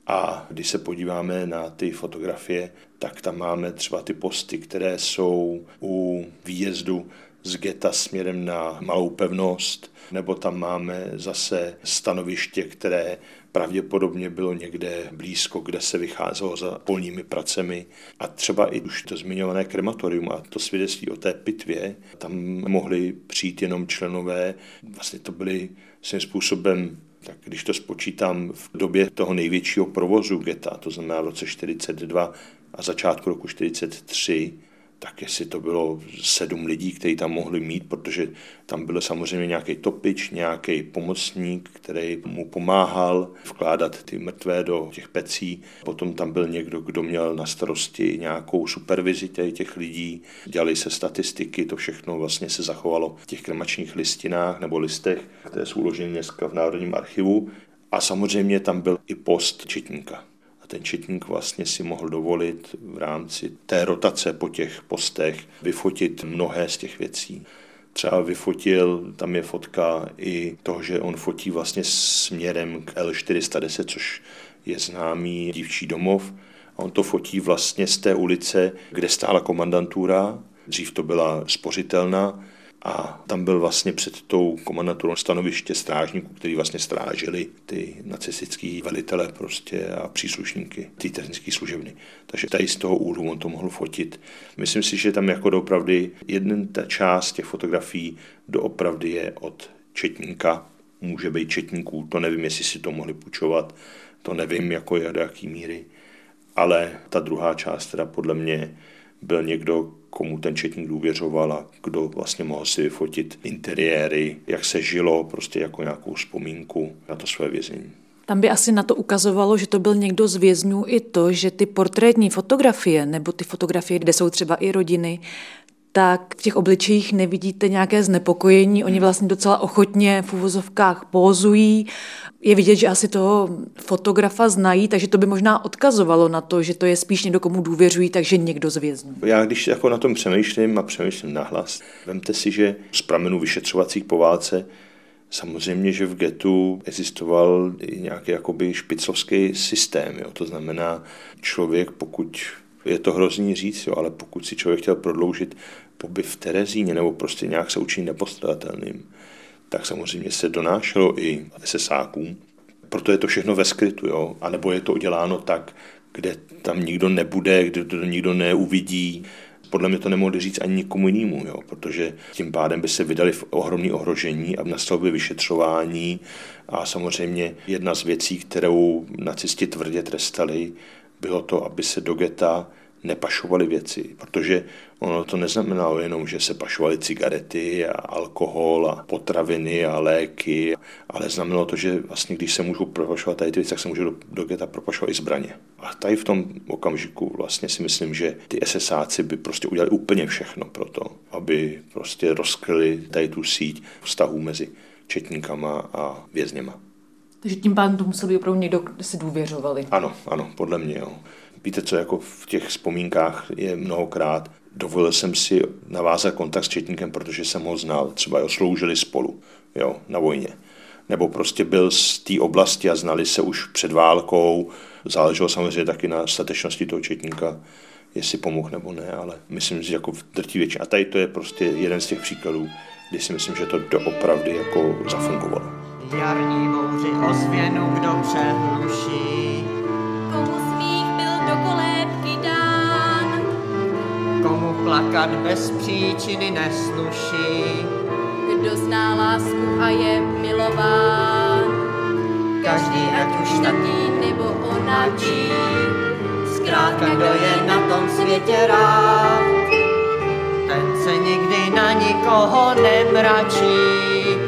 A když se podíváme na ty fotografie, tak tam máme třeba ty posty, které jsou u výjezdu z geta směrem na malou pevnost, nebo tam máme zase stanoviště, které pravděpodobně bylo někde blízko, kde se vycházelo za polními pracemi. A třeba i už to zmiňované krematorium a to svědectví o té pitvě, tam mohli přijít jenom členové, vlastně to byly svým způsobem tak když to spočítám v době toho největšího provozu geta, to znamená v roce 42 a začátku roku 43, tak jestli to bylo sedm lidí, kteří tam mohli mít, protože tam byl samozřejmě nějaký topič, nějaký pomocník, který mu pomáhal vkládat ty mrtvé do těch pecí. Potom tam byl někdo, kdo měl na starosti nějakou supervizi těch lidí. Dělali se statistiky, to všechno vlastně se zachovalo v těch kremačních listinách nebo listech, které jsou uloženy dneska v Národním archivu. A samozřejmě tam byl i post četníka ten četník vlastně si mohl dovolit v rámci té rotace po těch postech vyfotit mnohé z těch věcí. Třeba vyfotil, tam je fotka i toho, že on fotí vlastně směrem k L410, což je známý dívčí domov. A on to fotí vlastně z té ulice, kde stála komandantura. Dřív to byla spořitelna a tam byl vlastně před tou komandaturou stanoviště strážníků, kteří vlastně strážili ty nacistický velitele prostě a příslušníky té technické služebny. Takže tady z toho úhlu on to mohl fotit. Myslím si, že tam jako doopravdy jeden ta část těch fotografií doopravdy je od četníka, může být četníků, to nevím, jestli si to mohli půjčovat, to nevím, jako je do jaký míry, ale ta druhá část teda podle mě byl někdo, komu ten četník důvěřoval a kdo vlastně mohl si vyfotit interiéry, jak se žilo, prostě jako nějakou vzpomínku na to své vězení. Tam by asi na to ukazovalo, že to byl někdo z vězňů i to, že ty portrétní fotografie nebo ty fotografie, kde jsou třeba i rodiny, tak v těch obličejích nevidíte nějaké znepokojení. Oni vlastně docela ochotně v uvozovkách pózují. Je vidět, že asi toho fotografa znají, takže to by možná odkazovalo na to, že to je spíš někdo, komu důvěřují, takže někdo z vězňů. Já když jako na tom přemýšlím a přemýšlím nahlas, vemte si, že z pramenu vyšetřovacích po válce Samozřejmě, že v getu existoval i nějaký jakoby špicovský systém. Jo. To znamená, člověk, pokud je to hrozný říct, jo, ale pokud si člověk chtěl prodloužit pobyt v Terezíně nebo prostě nějak se učí nepostradatelným, tak samozřejmě se donášelo i SSákům. Proto je to všechno ve skrytu, jo? A nebo je to uděláno tak, kde tam nikdo nebude, kde to nikdo neuvidí. Podle mě to nemohli říct ani nikomu jinému, jo? protože tím pádem by se vydali v ohromné ohrožení a nastalo by vyšetřování a samozřejmě jedna z věcí, kterou nacisti tvrdě trestali, bylo to, aby se do geta nepašovali věci, protože ono to neznamenalo jenom, že se pašovaly cigarety a alkohol a potraviny a léky, ale znamenalo to, že vlastně když se můžou propašovat tady ty věci, tak se můžou do, do geta propašovat i zbraně. A tady v tom okamžiku vlastně si myslím, že ty SSáci by prostě udělali úplně všechno pro to, aby prostě rozkryli tady tu síť vztahů mezi četníkama a vězněma. Takže tím pádem to musel být opravdu někdo, kdo si důvěřovali. Ano, ano, podle mě. Jo. Víte, co jako v těch vzpomínkách je mnohokrát. Dovolil jsem si navázat kontakt s četníkem, protože jsem ho znal. Třeba jo, sloužili spolu jo, na vojně. Nebo prostě byl z té oblasti a znali se už před válkou. Záleželo samozřejmě taky na statečnosti toho četníka, jestli pomohl nebo ne, ale myslím si, jako v drtí většině. A tady to je prostě jeden z těch příkladů, kdy si myslím, že to doopravdy jako zafungovalo. Jarní bouři ozvěnu, kdo přehluší, komu plakat bez příčiny nesluší. Kdo zná lásku a je milován, každý ať už taký nebo onačí, zkrátka kdo je na tom světě rád, ten se nikdy na nikoho nemračí.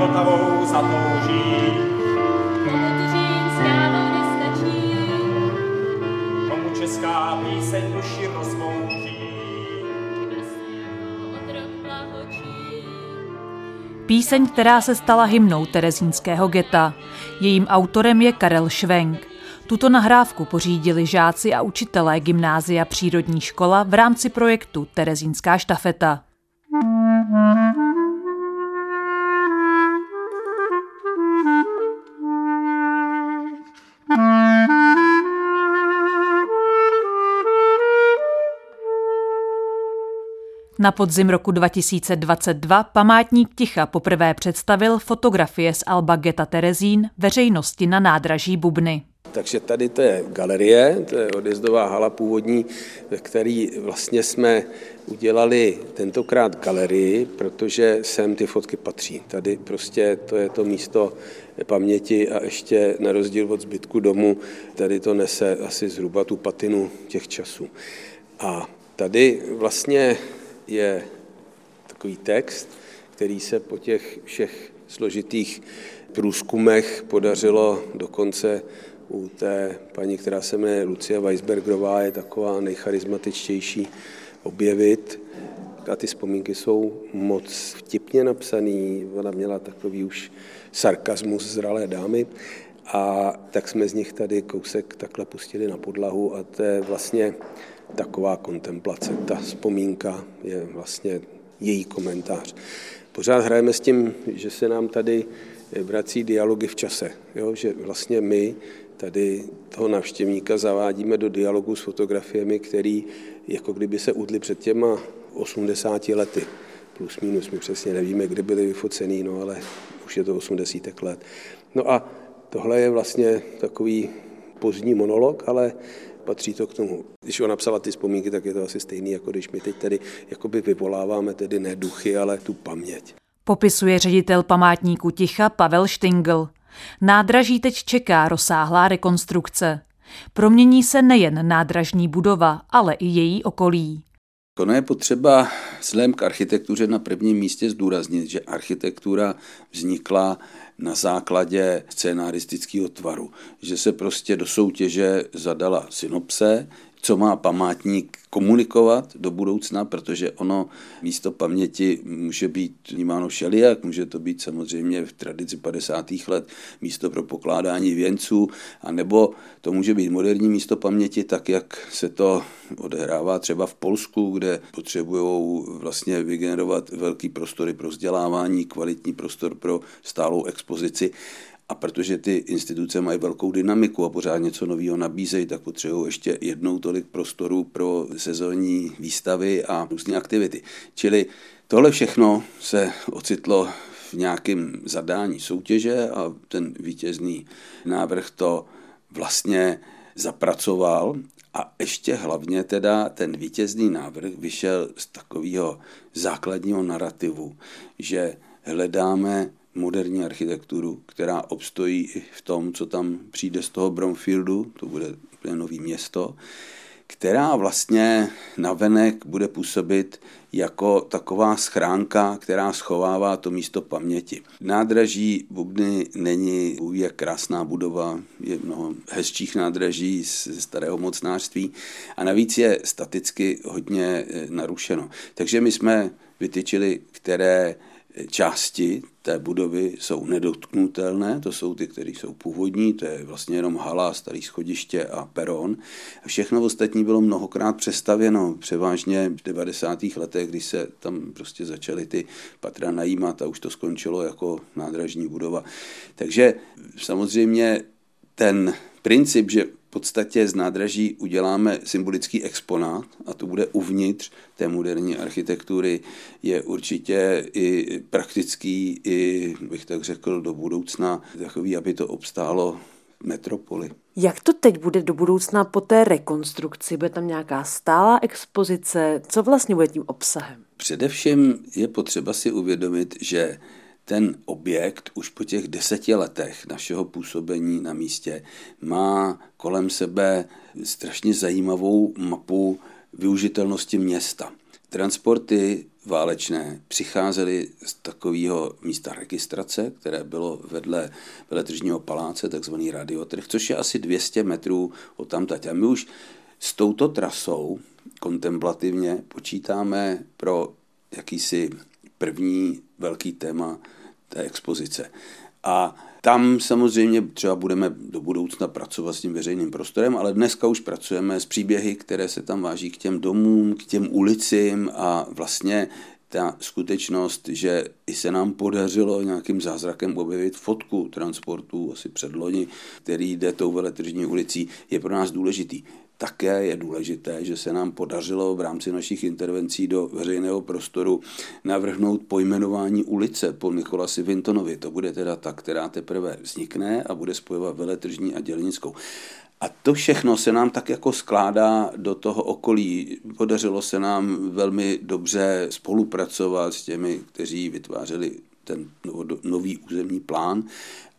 Vltavou zatouží, píseň duši rozbouří. Píseň, která se stala hymnou terezínského geta. Jejím autorem je Karel Švenk. Tuto nahrávku pořídili žáci a učitelé Gymnázia Přírodní škola v rámci projektu Terezínská štafeta. Na podzim roku 2022 památník ticha poprvé představil fotografie z Alba Geta Terezín veřejnosti na nádraží Bubny. Takže tady to je galerie, to je odjezdová hala původní, ve které vlastně jsme udělali tentokrát galerii, protože sem ty fotky patří. Tady prostě to je to místo paměti a ještě na rozdíl od zbytku domu, tady to nese asi zhruba tu patinu těch časů. A tady vlastně je takový text, který se po těch všech složitých průzkumech podařilo dokonce u té paní, která se jmenuje Lucie Weisbergerová, je taková nejcharizmatičtější objevit. A ty vzpomínky jsou moc vtipně napsaný, ona měla takový už sarkazmus zralé dámy. A tak jsme z nich tady kousek takhle pustili na podlahu a to je vlastně taková kontemplace. Ta vzpomínka je vlastně její komentář. Pořád hrajeme s tím, že se nám tady vrací dialogy v čase, jo? že vlastně my tady toho navštěvníka zavádíme do dialogu s fotografiemi, který jako kdyby se udly před těma 80 lety. Plus minus, my přesně nevíme, kdy byly vyfocený, no ale už je to 80 let. No a tohle je vlastně takový pozdní monolog, ale patří to k tomu. Když ona napsala ty vzpomínky, tak je to asi stejný, jako když my teď tady jakoby vyvoláváme tedy ne duchy, ale tu paměť. Popisuje ředitel památníku ticha Pavel Štingl. Nádraží teď čeká rozsáhlá rekonstrukce. Promění se nejen nádražní budova, ale i její okolí. Ono je potřeba vzhledem k architektuře na prvním místě zdůraznit, že architektura vznikla na základě scénaristického tvaru, že se prostě do soutěže zadala synopse, co má památník komunikovat do budoucna, protože ono místo paměti může být vnímáno všelijak, může to být samozřejmě v tradici 50. let místo pro pokládání věnců, anebo to může být moderní místo paměti, tak jak se to odehrává třeba v Polsku, kde potřebují vlastně vygenerovat velký prostory pro vzdělávání, kvalitní prostor pro stálou expozici. A protože ty instituce mají velkou dynamiku a pořád něco nového nabízejí, tak potřebují ještě jednou tolik prostoru pro sezónní výstavy a různé aktivity. Čili tohle všechno se ocitlo v nějakém zadání soutěže a ten vítězný návrh to vlastně zapracoval a ještě hlavně teda ten vítězný návrh vyšel z takového základního narrativu, že hledáme moderní architekturu, která obstojí i v tom, co tam přijde z toho Bromfieldu, to bude úplně nový město, která vlastně navenek bude působit jako taková schránka, která schovává to místo paměti. Nádraží Bubny není je krásná budova, je mnoho hezčích nádraží z starého mocnářství a navíc je staticky hodně eh, narušeno. Takže my jsme vytyčili, které části té budovy jsou nedotknutelné, to jsou ty, které jsou původní, to je vlastně jenom hala, starý schodiště a peron. Všechno ostatní bylo mnohokrát přestavěno, převážně v 90. letech, kdy se tam prostě začaly ty patra najímat a už to skončilo jako nádražní budova. Takže samozřejmě ten princip, že podstatě z nádraží uděláme symbolický exponát a to bude uvnitř té moderní architektury, je určitě i praktický, i bych tak řekl do budoucna takový, aby to obstálo metropoli. Jak to teď bude do budoucna po té rekonstrukci? Bude tam nějaká stálá expozice? Co vlastně bude tím obsahem? Především je potřeba si uvědomit, že ten objekt už po těch deseti letech našeho působení na místě má kolem sebe strašně zajímavou mapu využitelnosti města. Transporty válečné přicházely z takového místa registrace, které bylo vedle veletržního paláce, takzvaný radiotrh, což je asi 200 metrů od tamtať. A my už s touto trasou kontemplativně počítáme pro jakýsi první velký téma té expozice. A tam samozřejmě třeba budeme do budoucna pracovat s tím veřejným prostorem, ale dneska už pracujeme s příběhy, které se tam váží k těm domům, k těm ulicím a vlastně ta skutečnost, že i se nám podařilo nějakým zázrakem objevit fotku transportu asi předloni, který jde tou veletržní ulicí, je pro nás důležitý. Také je důležité, že se nám podařilo v rámci našich intervencí do veřejného prostoru navrhnout pojmenování ulice po Nikolasi Vintonovi. To bude teda ta, která teprve vznikne a bude spojovat veletržní a dělnickou. A to všechno se nám tak jako skládá do toho okolí. Podařilo se nám velmi dobře spolupracovat s těmi, kteří vytvářeli ten nový územní plán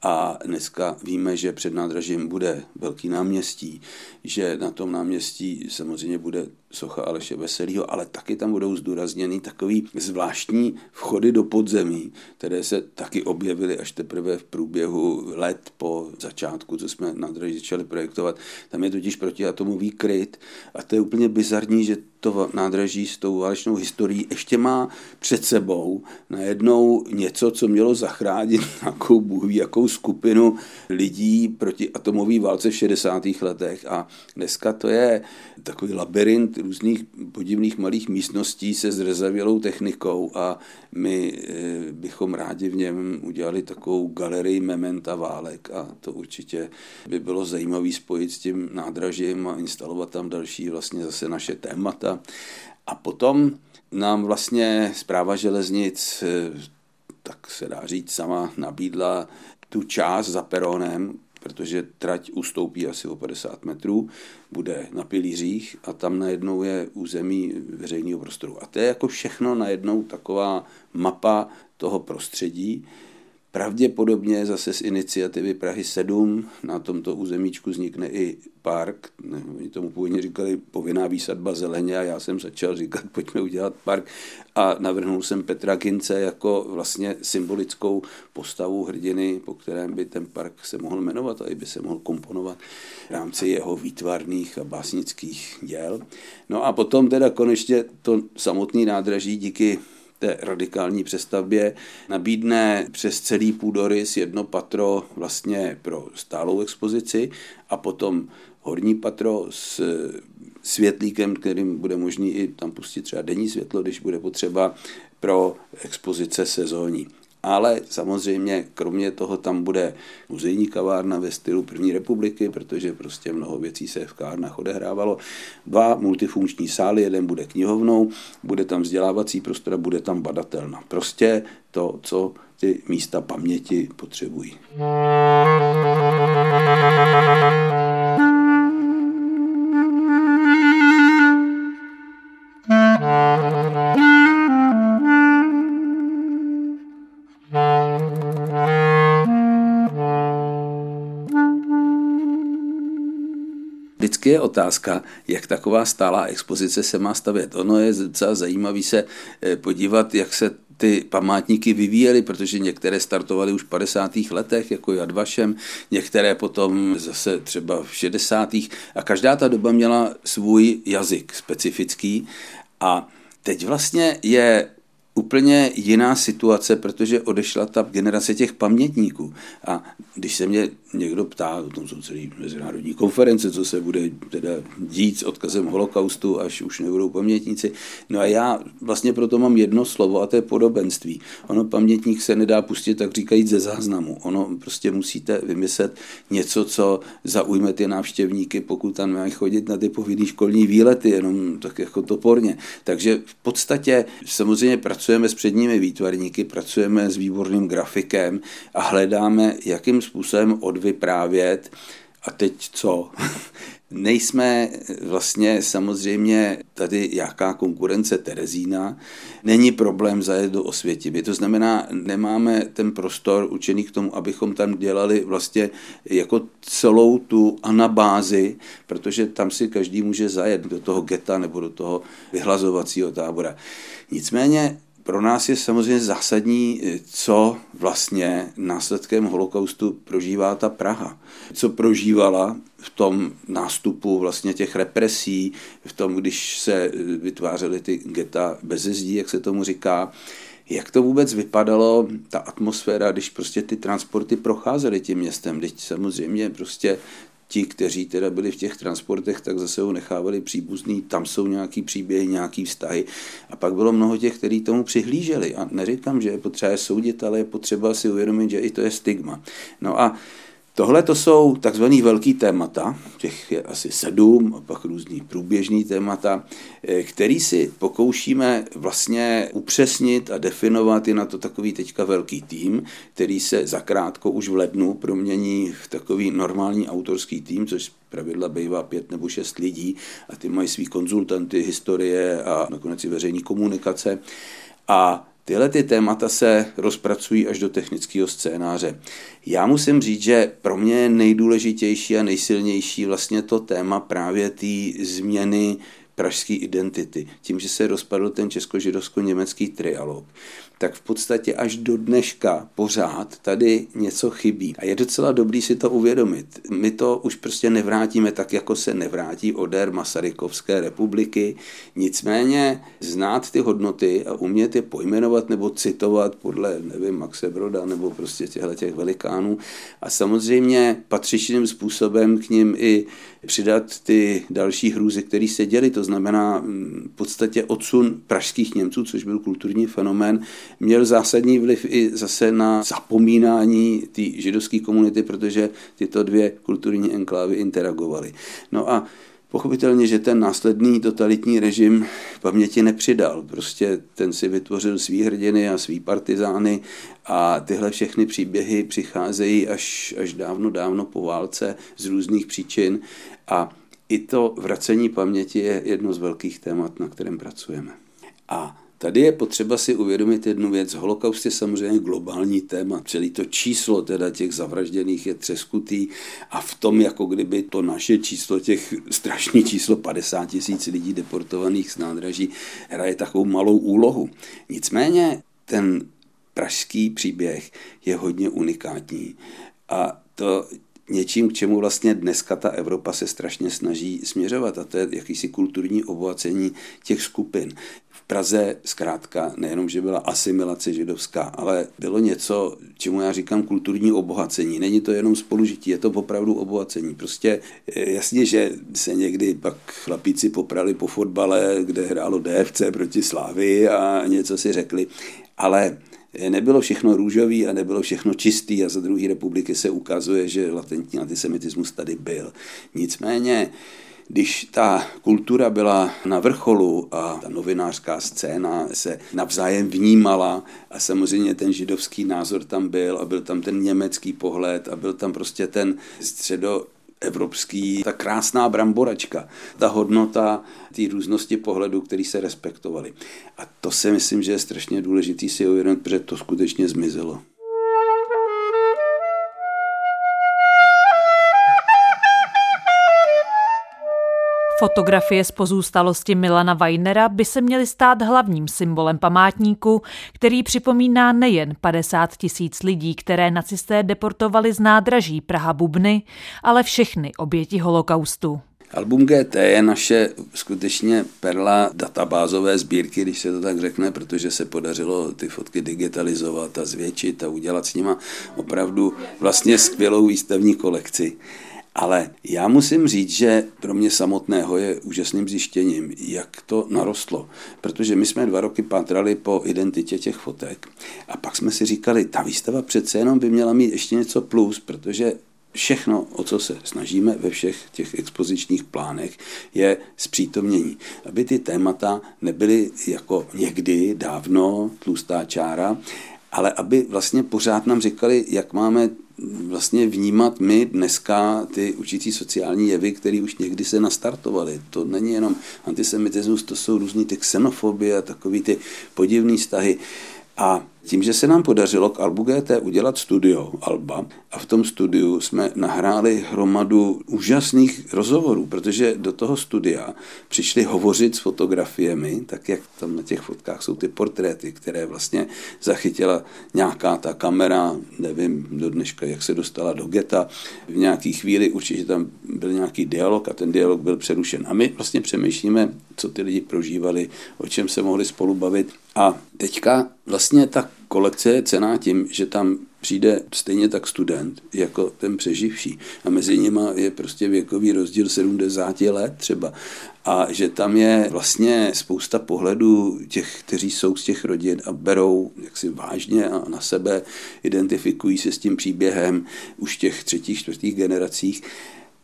a dneska víme, že před nádražím bude velký náměstí, že na tom náměstí samozřejmě bude socha Aleše Veselýho, ale taky tam budou zdůrazněny takový zvláštní vchody do podzemí, které se taky objevily až teprve v průběhu let po začátku, co jsme nádraží začali projektovat. Tam je totiž protiatomový kryt a to je úplně bizarní, že to nádraží s tou válečnou historií ještě má před sebou najednou něco, co mělo zachránit nějakou bůh jakou skupinu lidí proti atomové válce v 60. letech a dneska to je takový labirint různých podivných malých místností se zrezavělou technikou a my eh, bychom rádi v něm udělali takovou galerii mementa válek a to určitě by bylo zajímavé spojit s tím nádražím a instalovat tam další vlastně zase naše témata. A potom nám vlastně zpráva železnic, eh, tak se dá říct, sama nabídla tu část za peronem, protože trať ustoupí asi o 50 metrů, bude na pilířích a tam najednou je území veřejného prostoru. A to je jako všechno najednou taková mapa toho prostředí, Pravděpodobně zase z iniciativy Prahy 7 na tomto územíčku vznikne i park. Oni tomu původně říkali povinná výsadba zeleně a já jsem začal říkat, pojďme udělat park a navrhnul jsem Petra Gince jako vlastně symbolickou postavu hrdiny, po kterém by ten park se mohl jmenovat a i by se mohl komponovat v rámci jeho výtvarných a básnických děl. No a potom teda konečně to samotný nádraží díky té radikální přestavbě nabídne přes celý půdorys jedno patro vlastně pro stálou expozici a potom horní patro s světlíkem, kterým bude možný i tam pustit třeba denní světlo, když bude potřeba pro expozice sezónní. Ale samozřejmě kromě toho tam bude muzejní kavárna ve stylu první republiky, protože prostě mnoho věcí se v kavárnách odehrávalo. Dva multifunkční sály, jeden bude knihovnou, bude tam vzdělávací prostor a bude tam badatelna. Prostě to, co ty místa paměti potřebují. Vždycky je otázka, jak taková stálá expozice se má stavět. Ono je docela zajímavé se eh, podívat, jak se ty památníky vyvíjely, protože některé startovaly už v 50. letech, jako Jad Vašem, některé potom zase třeba v 60. a každá ta doba měla svůj jazyk specifický a teď vlastně je úplně jiná situace, protože odešla ta generace těch pamětníků. A když se mě někdo ptá, o tom jsou celý mezinárodní konference, co se bude teda dít s odkazem holokaustu, až už nebudou pamětníci. No a já vlastně proto mám jedno slovo a to je podobenství. Ono pamětník se nedá pustit, tak říkajíc, ze záznamu. Ono prostě musíte vymyslet něco, co zaujme ty návštěvníky, pokud tam mají chodit na ty povinné školní výlety, jenom tak jako toporně. Takže v podstatě samozřejmě pracujeme s předními výtvarníky, pracujeme s výborným grafikem a hledáme, jakým způsobem odvyprávět a teď co? Nejsme vlastně samozřejmě tady jaká konkurence Terezína. Není problém zajet do Osvětimi. To znamená, nemáme ten prostor učený k tomu, abychom tam dělali vlastně jako celou tu anabázi, protože tam si každý může zajet do toho geta nebo do toho vyhlazovacího tábora. Nicméně pro nás je samozřejmě zásadní, co vlastně následkem holokaustu prožívá ta Praha. Co prožívala v tom nástupu vlastně těch represí, v tom, když se vytvářely ty geta bez zdí, jak se tomu říká, jak to vůbec vypadalo, ta atmosféra, když prostě ty transporty procházely tím městem. Teď samozřejmě prostě ti, kteří teda byli v těch transportech, tak zase ho nechávali příbuzný, tam jsou nějaký příběhy, nějaký vztahy. A pak bylo mnoho těch, kteří tomu přihlíželi. A neříkám, že je potřeba soudit, ale je potřeba si uvědomit, že i to je stigma. No a Tohle to jsou takzvaný velký témata, těch je asi sedm, a pak různý průběžný témata, eh, který si pokoušíme vlastně upřesnit a definovat. Je na to takový teďka velký tým, který se zakrátko už v lednu promění v takový normální autorský tým, což pravidla bývá pět nebo šest lidí a ty mají svý konzultanty, historie a nakonec i veřejní komunikace. A Tyhle ty témata se rozpracují až do technického scénáře. Já musím říct, že pro mě je nejdůležitější a nejsilnější vlastně to téma právě té změny pražské identity. Tím, že se rozpadl ten česko-židovsko-německý trialog, tak v podstatě až do dneška pořád tady něco chybí. A je docela dobrý si to uvědomit. My to už prostě nevrátíme tak, jako se nevrátí oder Masarykovské republiky. Nicméně znát ty hodnoty a umět je pojmenovat nebo citovat podle, nevím, Maxe Broda nebo prostě těchto těch velikánů a samozřejmě patřičným způsobem k ním i přidat ty další hrůzy, které se děly. To znamená mm, v podstatě odsun pražských Němců, což byl kulturní fenomén, měl zásadní vliv i zase na zapomínání té židovské komunity, protože tyto dvě kulturní enklávy interagovaly. No a Pochopitelně, že ten následný totalitní režim paměti nepřidal. Prostě ten si vytvořil svý hrdiny a svý partizány a tyhle všechny příběhy přicházejí až, až dávno, dávno po válce z různých příčin a i to vracení paměti je jedno z velkých témat, na kterém pracujeme. A Tady je potřeba si uvědomit jednu věc. Holokaust je samozřejmě globální téma. Celý to číslo teda těch zavražděných je třeskutý a v tom, jako kdyby to naše číslo, těch strašný číslo 50 tisíc lidí deportovaných z nádraží, hraje takovou malou úlohu. Nicméně ten pražský příběh je hodně unikátní. A to něčím, k čemu vlastně dneska ta Evropa se strašně snaží směřovat a to je jakýsi kulturní obohacení těch skupin. V Praze zkrátka nejenom, že byla asimilace židovská, ale bylo něco, čemu já říkám kulturní obohacení. Není to jenom spolužití, je to opravdu obohacení. Prostě jasně, že se někdy pak chlapíci poprali po fotbale, kde hrálo DFC proti Slávy a něco si řekli, ale nebylo všechno růžový a nebylo všechno čistý a za druhé republiky se ukazuje, že latentní antisemitismus tady byl. Nicméně když ta kultura byla na vrcholu a ta novinářská scéna se navzájem vnímala a samozřejmě ten židovský názor tam byl a byl tam ten německý pohled a byl tam prostě ten středo evropský, ta krásná bramboračka, ta hodnota té různosti pohledu, který se respektovali. A to si myslím, že je strašně důležitý si uvědomit, protože to skutečně zmizelo. Fotografie z pozůstalosti Milana Weinera by se měly stát hlavním symbolem památníku, který připomíná nejen 50 tisíc lidí, které nacisté deportovali z nádraží Praha Bubny, ale všechny oběti holokaustu. Album GT je naše skutečně perla databázové sbírky, když se to tak řekne, protože se podařilo ty fotky digitalizovat a zvětšit a udělat s nima opravdu vlastně skvělou výstavní kolekci. Ale já musím říct, že pro mě samotného je úžasným zjištěním, jak to narostlo. Protože my jsme dva roky pátrali po identitě těch fotek a pak jsme si říkali, ta výstava přece jenom by měla mít ještě něco plus, protože všechno, o co se snažíme ve všech těch expozičních plánech, je zpřítomnění. Aby ty témata nebyly jako někdy dávno tlustá čára, ale aby vlastně pořád nám říkali, jak máme vlastně vnímat my dneska ty určitý sociální jevy, které už někdy se nastartovaly. To není jenom antisemitismus, to jsou různý ty xenofobie a takový ty podivné vztahy. A tím, že se nám podařilo k Albu GT udělat studio Alba a v tom studiu jsme nahráli hromadu úžasných rozhovorů, protože do toho studia přišli hovořit s fotografiemi, tak jak tam na těch fotkách jsou ty portréty, které vlastně zachytila nějaká ta kamera, nevím do dneška, jak se dostala do geta. V nějaký chvíli určitě tam byl nějaký dialog a ten dialog byl přerušen. A my vlastně přemýšlíme, co ty lidi prožívali, o čem se mohli spolu bavit. A teďka vlastně ta kolekce je cená tím, že tam přijde stejně tak student jako ten přeživší. A mezi nimi je prostě věkový rozdíl 70 let třeba. A že tam je vlastně spousta pohledů těch, kteří jsou z těch rodin a berou jaksi vážně a na sebe, identifikují se s tím příběhem už těch třetích, čtvrtých generacích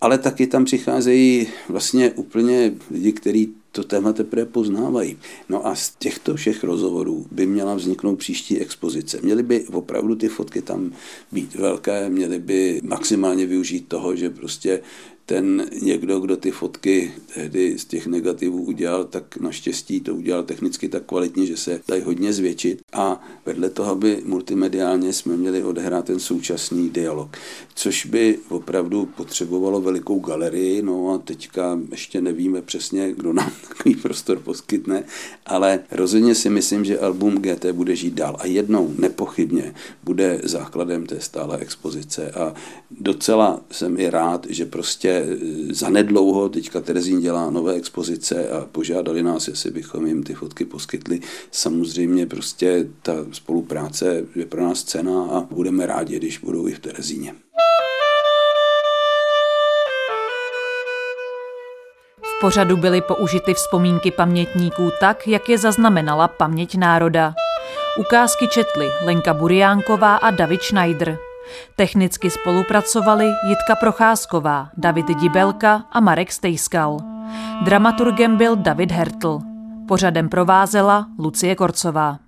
ale taky tam přicházejí vlastně úplně lidi, kteří to téma teprve poznávají. No a z těchto všech rozhovorů by měla vzniknout příští expozice. Měly by opravdu ty fotky tam být velké, měly by maximálně využít toho, že prostě ten někdo, kdo ty fotky tehdy z těch negativů udělal, tak naštěstí to udělal technicky tak kvalitně, že se dají hodně zvětšit. A vedle toho by multimediálně jsme měli odehrát ten současný dialog, což by opravdu potřebovalo velikou galerii, no a teďka ještě nevíme přesně, kdo nám takový prostor poskytne, ale rozhodně si myslím, že album GT bude žít dál a jednou nepochybně bude základem té stále expozice a docela jsem i rád, že prostě zanedlouho teďka Terezín dělá nové expozice a požádali nás, jestli bychom jim ty fotky poskytli. Samozřejmě prostě ta spolupráce je pro nás cena a budeme rádi, když budou i v Terezíně. V pořadu byly použity vzpomínky pamětníků tak, jak je zaznamenala paměť národa. Ukázky četli Lenka Buriánková a David Schneider. Technicky spolupracovali Jitka Procházková, David Dibelka a Marek Stejskal. Dramaturgem byl David Hertl. Pořadem provázela Lucie Korcová.